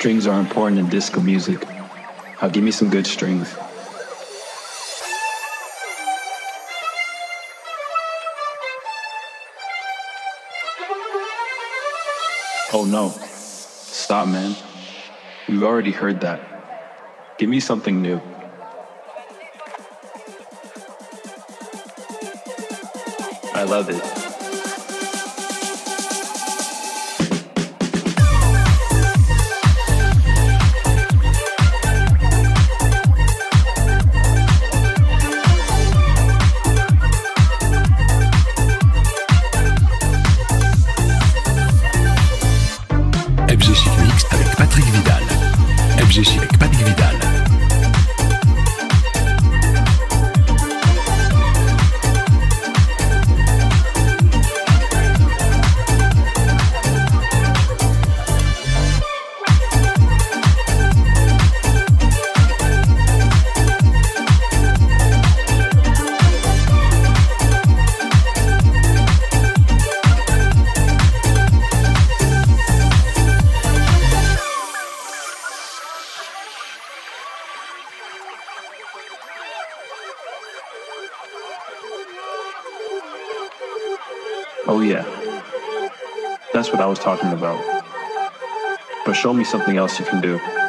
Strings are important in disco music. Now give me some good strings. Oh no. Stop, man. We've already heard that. Give me something new. I love it. Talking about. But show me something else you can do.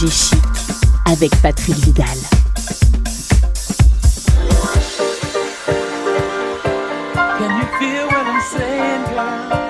DJ Chic avec Patrick Vidal. Can you feel what I'm saying,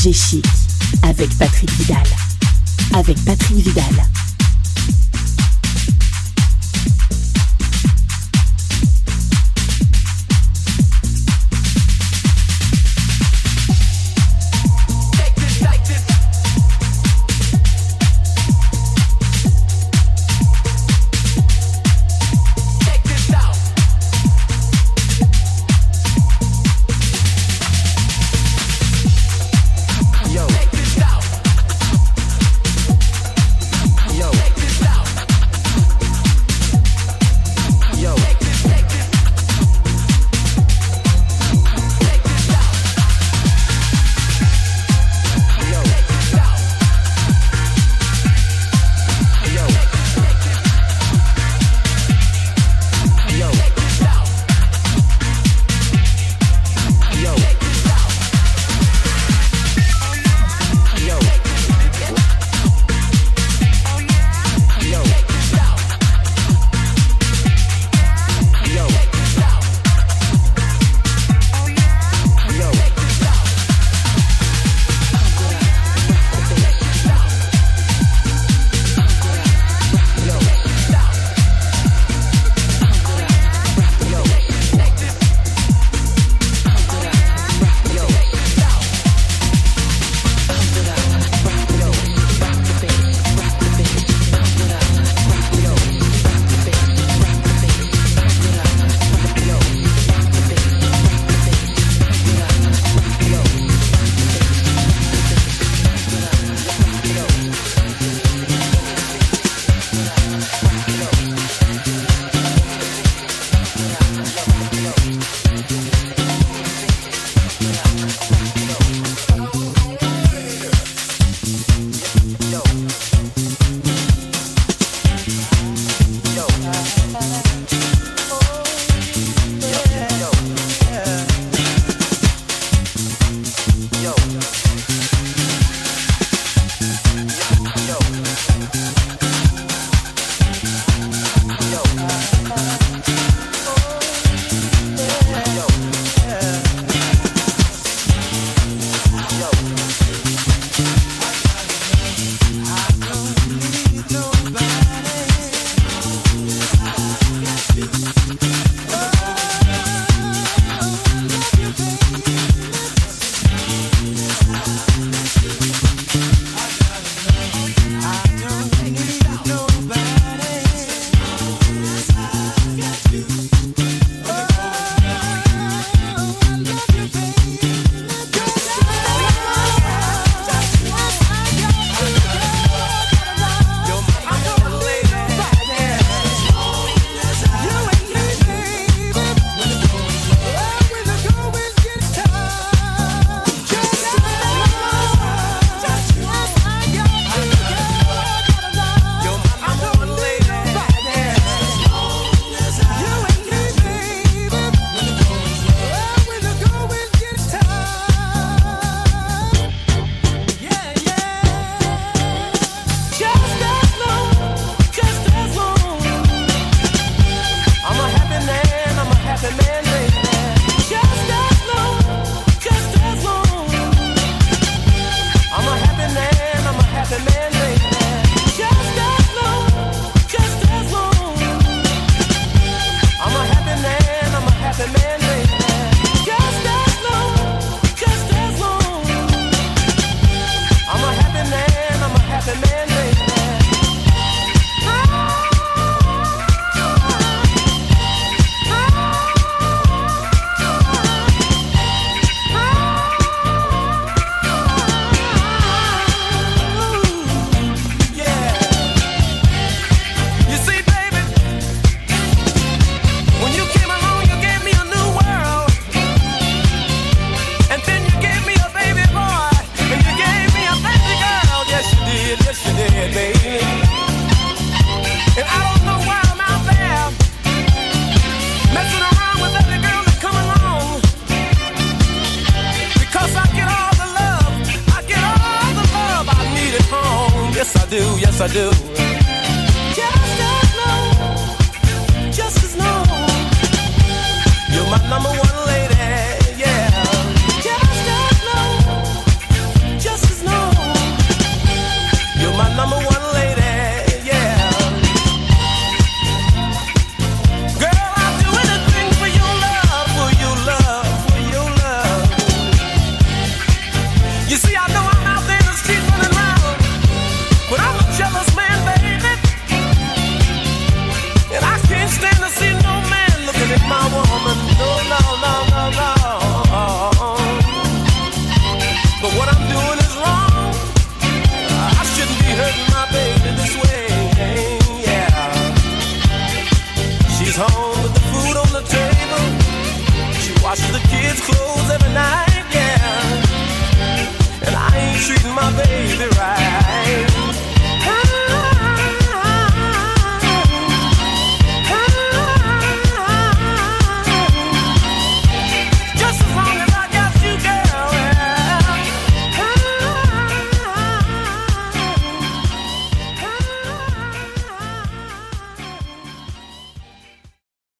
FG Chic avec Patrick Vidal. Avec Patrick Vidal.